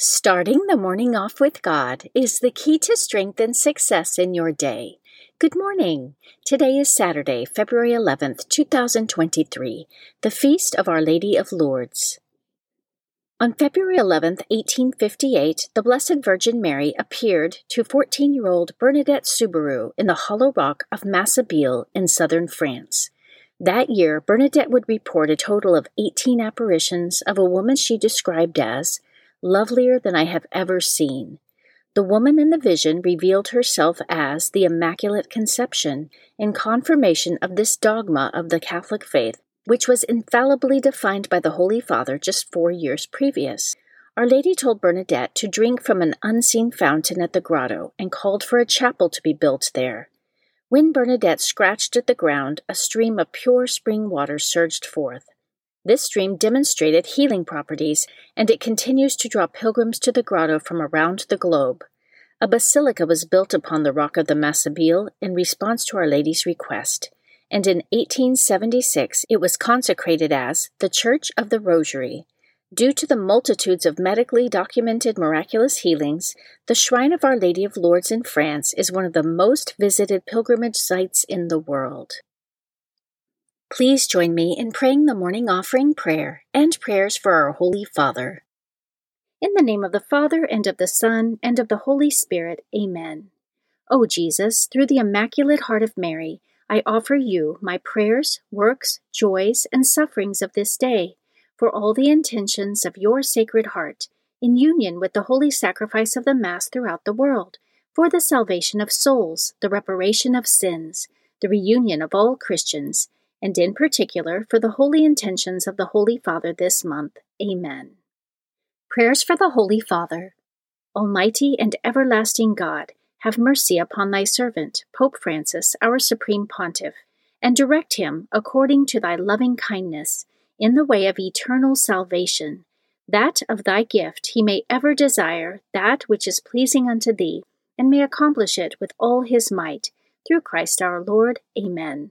Starting the morning off with God is the key to strength and success in your day. Good morning. Today is Saturday, February 11th, 2023, the feast of Our Lady of Lourdes. On February 11th, 1858, the Blessed Virgin Mary appeared to 14 year old Bernadette Soubirous in the hollow rock of Massabielle in southern France. That year, Bernadette would report a total of 18 apparitions of a woman she described as lovelier than I have ever seen. The woman in the vision revealed herself as the Immaculate Conception in confirmation of this dogma of the Catholic faith, which was infallibly defined by the Holy Father just four years previous. Our Lady told Bernadette to drink from an unseen fountain at the grotto and called for a chapel to be built there. When Bernadette scratched at the ground, a stream of pure spring water surged forth. This stream demonstrated healing properties, and it continues to draw pilgrims to the grotto from around the globe. A basilica was built upon the rock of the Massabielle in response to Our Lady's request, and in 1876 it was consecrated as the Church of the Rosary. Due to the multitudes of medically documented miraculous healings, the Shrine of Our Lady of Lourdes in France is one of the most visited pilgrimage sites in the world. Please join me in praying the morning offering prayer and prayers for our Holy Father. In the name of the Father, and of the Son, and of the Holy Spirit, Amen. O Jesus, through the Immaculate Heart of Mary, I offer you my prayers, works, joys, and sufferings of this day, for all the intentions of your Sacred Heart, in union with the holy sacrifice of the Mass throughout the world, for the salvation of souls, the reparation of sins, the reunion of all Christians, and in particular for the holy intentions of the Holy Father this month. Amen. Prayers for the Holy Father. Almighty and everlasting God, have mercy upon thy servant, Pope Francis, our Supreme Pontiff, and direct him, according to thy loving kindness, in the way of eternal salvation, that of thy gift he may ever desire that which is pleasing unto thee, and may accomplish it with all his might, through Christ our Lord. Amen.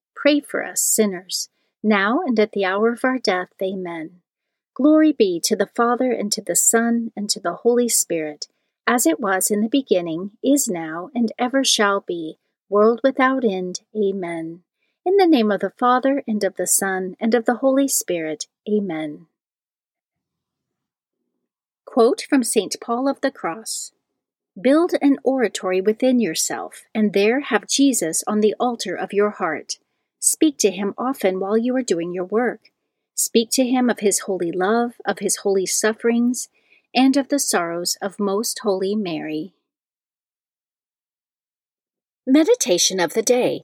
Pray for us sinners, now and at the hour of our death. Amen. Glory be to the Father, and to the Son, and to the Holy Spirit, as it was in the beginning, is now, and ever shall be, world without end. Amen. In the name of the Father, and of the Son, and of the Holy Spirit. Amen. Quote from St. Paul of the Cross Build an oratory within yourself, and there have Jesus on the altar of your heart. Speak to him often while you are doing your work. Speak to him of his holy love, of his holy sufferings, and of the sorrows of Most Holy Mary. Meditation of the Day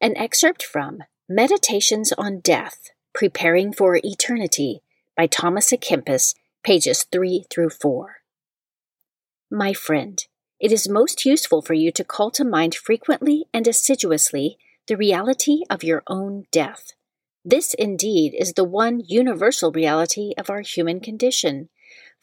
An excerpt from Meditations on Death Preparing for Eternity by Thomas à Kempis, pages 3 through 4. My friend, it is most useful for you to call to mind frequently and assiduously the reality of your own death. This indeed is the one universal reality of our human condition.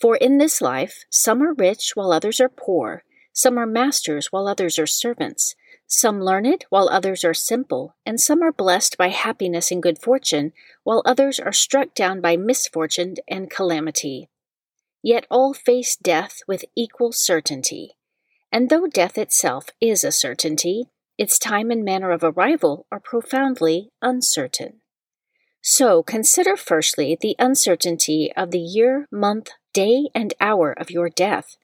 For in this life, some are rich while others are poor, some are masters while others are servants, some learned while others are simple, and some are blessed by happiness and good fortune, while others are struck down by misfortune and calamity. Yet all face death with equal certainty. And though death itself is a certainty, its time and manner of arrival are profoundly uncertain. So consider firstly the uncertainty of the year, month, day, and hour of your death.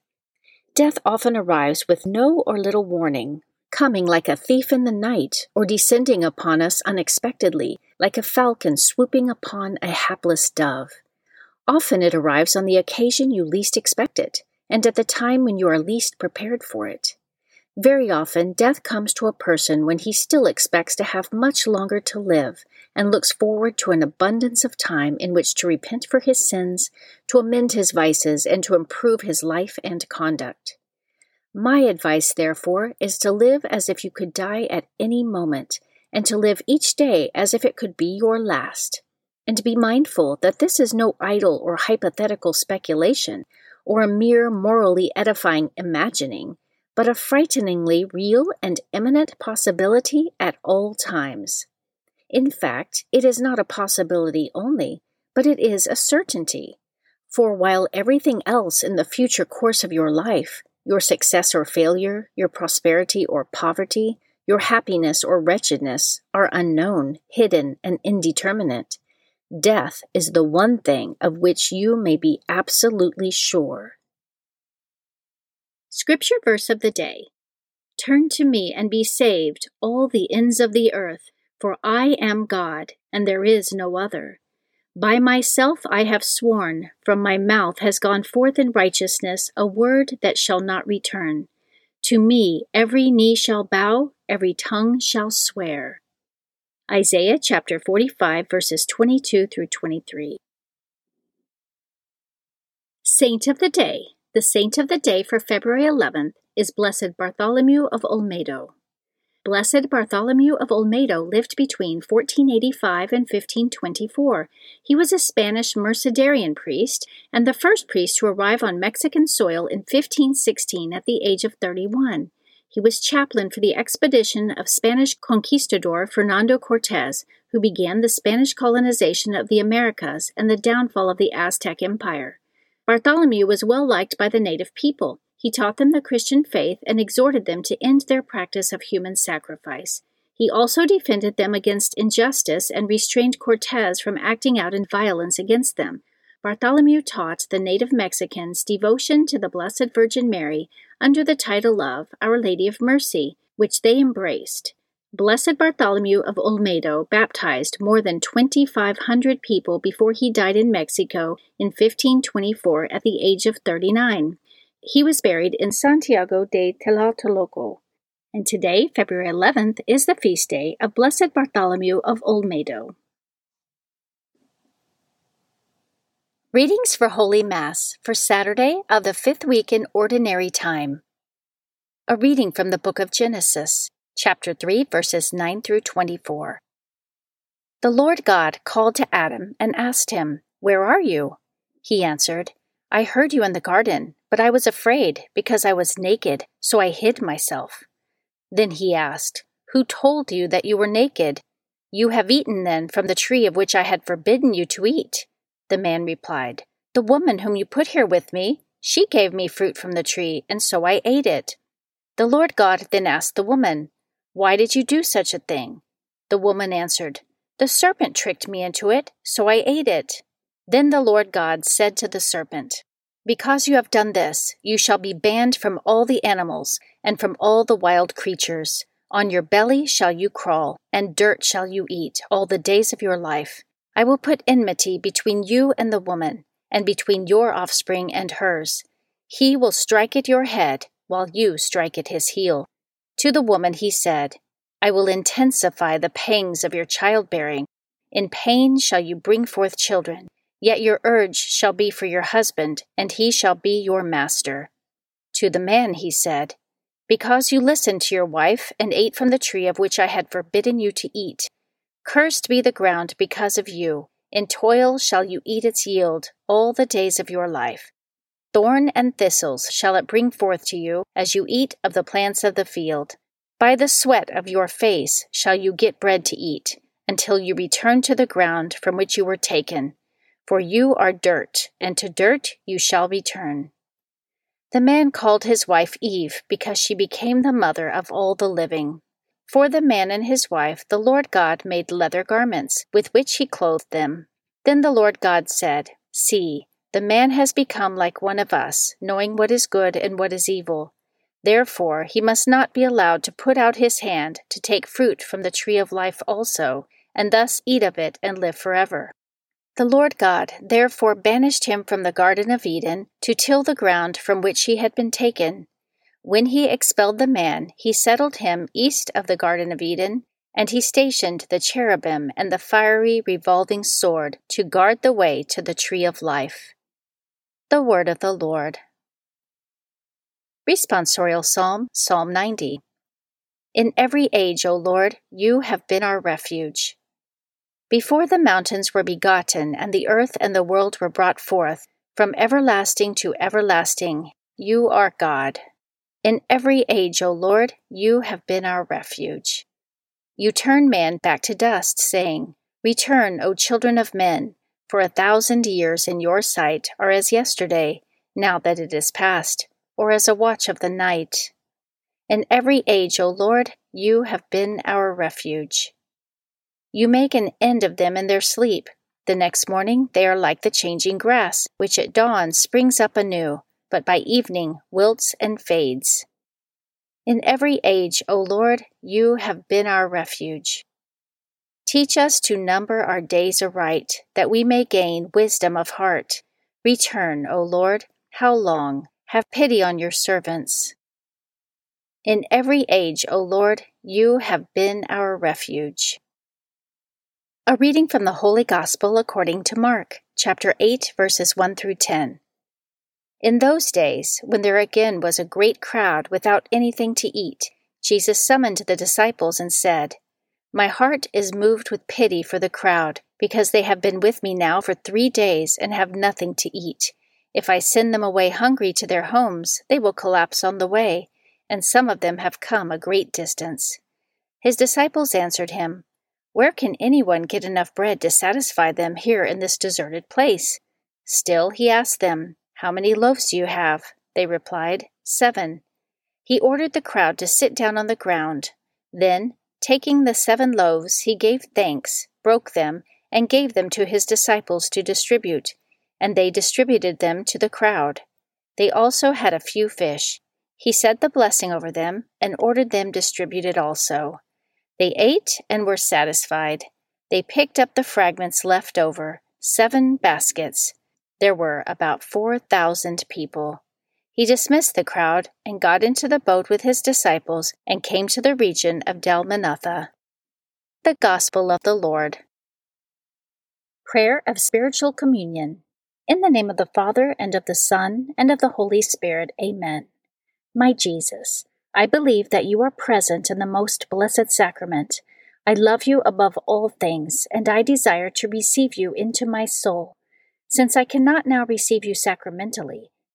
Death often arrives with no or little warning, coming like a thief in the night, or descending upon us unexpectedly, like a falcon swooping upon a hapless dove. Often it arrives on the occasion you least expect it, and at the time when you are least prepared for it. Very often, death comes to a person when he still expects to have much longer to live, and looks forward to an abundance of time in which to repent for his sins, to amend his vices, and to improve his life and conduct. My advice, therefore, is to live as if you could die at any moment, and to live each day as if it could be your last, and to be mindful that this is no idle or hypothetical speculation, or a mere morally edifying imagining, but a frighteningly real and imminent possibility at all times. In fact, it is not a possibility only, but it is a certainty. For while everything else in the future course of your life, your success or failure, your prosperity or poverty, your happiness or wretchedness, are unknown, hidden, and indeterminate, death is the one thing of which you may be absolutely sure. Scripture verse of the day Turn to me and be saved, all the ends of the earth for I am God, and there is no other. By myself I have sworn, from my mouth has gone forth in righteousness a word that shall not return. To me every knee shall bow, every tongue shall swear. Isaiah chapter 45, verses 22 through 23. Saint of the Day. The saint of the day for February 11th is Blessed Bartholomew of Olmedo. Blessed Bartholomew of Olmedo lived between 1485 and 1524. He was a Spanish Mercedarian priest and the first priest to arrive on Mexican soil in 1516 at the age of 31. He was chaplain for the expedition of Spanish conquistador Fernando Cortez, who began the Spanish colonization of the Americas and the downfall of the Aztec Empire. Bartholomew was well liked by the native people. He taught them the Christian faith and exhorted them to end their practice of human sacrifice. He also defended them against injustice and restrained Cortez from acting out in violence against them. Bartholomew taught the native Mexicans devotion to the Blessed Virgin Mary under the title of Our Lady of Mercy, which they embraced. Blessed Bartholomew of Olmedo baptized more than 2,500 people before he died in Mexico in 1524 at the age of 39. He was buried in Santiago de Tlatelolco. And today, February 11th, is the feast day of Blessed Bartholomew of Olmedo. Readings for Holy Mass for Saturday of the fifth week in Ordinary Time. A reading from the book of Genesis, chapter 3, verses 9 through 24. The Lord God called to Adam and asked him, Where are you? He answered, I heard you in the garden but I was afraid because I was naked, so I hid myself. Then he asked, Who told you that you were naked? You have eaten then from the tree of which I had forbidden you to eat. The man replied, The woman whom you put here with me, she gave me fruit from the tree, and so I ate it. The Lord God then asked the woman, Why did you do such a thing? The woman answered, The serpent tricked me into it, so I ate it. Then the Lord God said to the serpent, because you have done this, you shall be banned from all the animals and from all the wild creatures. On your belly shall you crawl, and dirt shall you eat all the days of your life. I will put enmity between you and the woman, and between your offspring and hers. He will strike at your head, while you strike at his heel. To the woman he said, I will intensify the pangs of your childbearing. In pain shall you bring forth children. Yet your urge shall be for your husband, and he shall be your master. To the man he said, Because you listened to your wife and ate from the tree of which I had forbidden you to eat. Cursed be the ground because of you. In toil shall you eat its yield all the days of your life. Thorn and thistles shall it bring forth to you as you eat of the plants of the field. By the sweat of your face shall you get bread to eat, until you return to the ground from which you were taken for you are dirt, and to dirt you shall return. The man called his wife Eve, because she became the mother of all the living. For the man and his wife the Lord God made leather garments, with which he clothed them. Then the Lord God said, See, the man has become like one of us, knowing what is good and what is evil. Therefore he must not be allowed to put out his hand to take fruit from the tree of life also, and thus eat of it and live forever. The Lord God therefore banished him from the Garden of Eden to till the ground from which he had been taken. When he expelled the man, he settled him east of the Garden of Eden, And he stationed the cherubim and the fiery revolving sword to guard the way to the tree of life. The word of the Lord. Responsorial Psalm, Psalm 90. In every age, O Lord, you have been our refuge. Before the mountains were begotten, and the earth and the world were brought forth, from everlasting to everlasting, you are God. In every age, O Lord, you have been our refuge. You turn man back to dust, saying, Return, O children of men, for a thousand years in your sight are as yesterday, now that it is past, or as a watch of the night. In every age, O Lord, you have been our refuge. You make an end of them in their sleep. The next morning they are like the changing grass, which at dawn springs up anew, but by evening wilts and fades. In every age, O Lord, you have been our refuge. Teach us to number our days aright, that we may gain wisdom of heart. Return, O Lord, how long? Have pity on your servants. In every age, O Lord, you have been our refuge. A reading from the Holy Gospel according to Mark, chapter 8, verses 1 through 10. In those days, when there again was a great crowd without anything to eat, Jesus summoned the disciples and said, My heart is moved with pity for the crowd, because they have been with me now for three days and have nothing to eat. If I send them away hungry to their homes, they will collapse on the way and some of them have come a great distance. His disciples answered him, Where can anyone get enough bread to satisfy them here in this deserted place? Still he asked them, How many loaves do you have? They replied, Seven. He ordered the crowd to sit down on the ground. Then, taking the seven loaves, he gave thanks, broke them, and gave them to his disciples to distribute, and they distributed them to the crowd. They also had a few fish. He said the blessing over them and ordered them distributed also. They ate and were satisfied. They picked up the fragments left over, seven baskets. There were about four thousand people. He dismissed the crowd and got into the boat with his disciples and came to the region of Dalmanutha. The Gospel of the Lord. Prayer of Spiritual Communion. In the name of the Father, and of the Son, and of the Holy Spirit. Amen. My Jesus, I believe that you are present in the most blessed sacrament. I love you above all things, and I desire to receive you into my soul. Since I cannot now receive you sacramentally,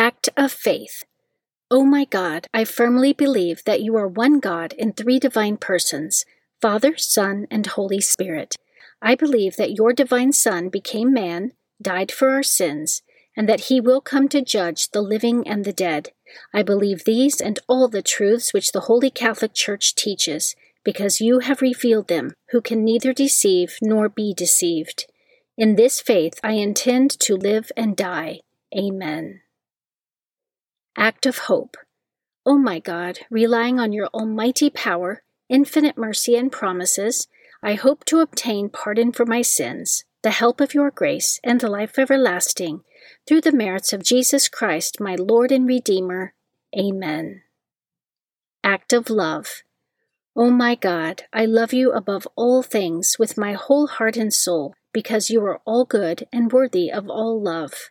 Act of Faith. O my God, I firmly believe that you are one God in three divine persons Father, Son, and Holy Spirit. I believe that your divine Son became man, died for our sins, and that he will come to judge the living and the dead. I believe these and all the truths which the Holy Catholic Church teaches, because you have revealed them, who can neither deceive nor be deceived. In this faith I intend to live and die. Amen. Act of Hope. O oh my God, relying on your almighty power, infinite mercy, and promises, I hope to obtain pardon for my sins, the help of your grace, and the life everlasting, through the merits of Jesus Christ, my Lord and Redeemer. Amen. Act of Love. O oh my God, I love you above all things with my whole heart and soul, because you are all good and worthy of all love.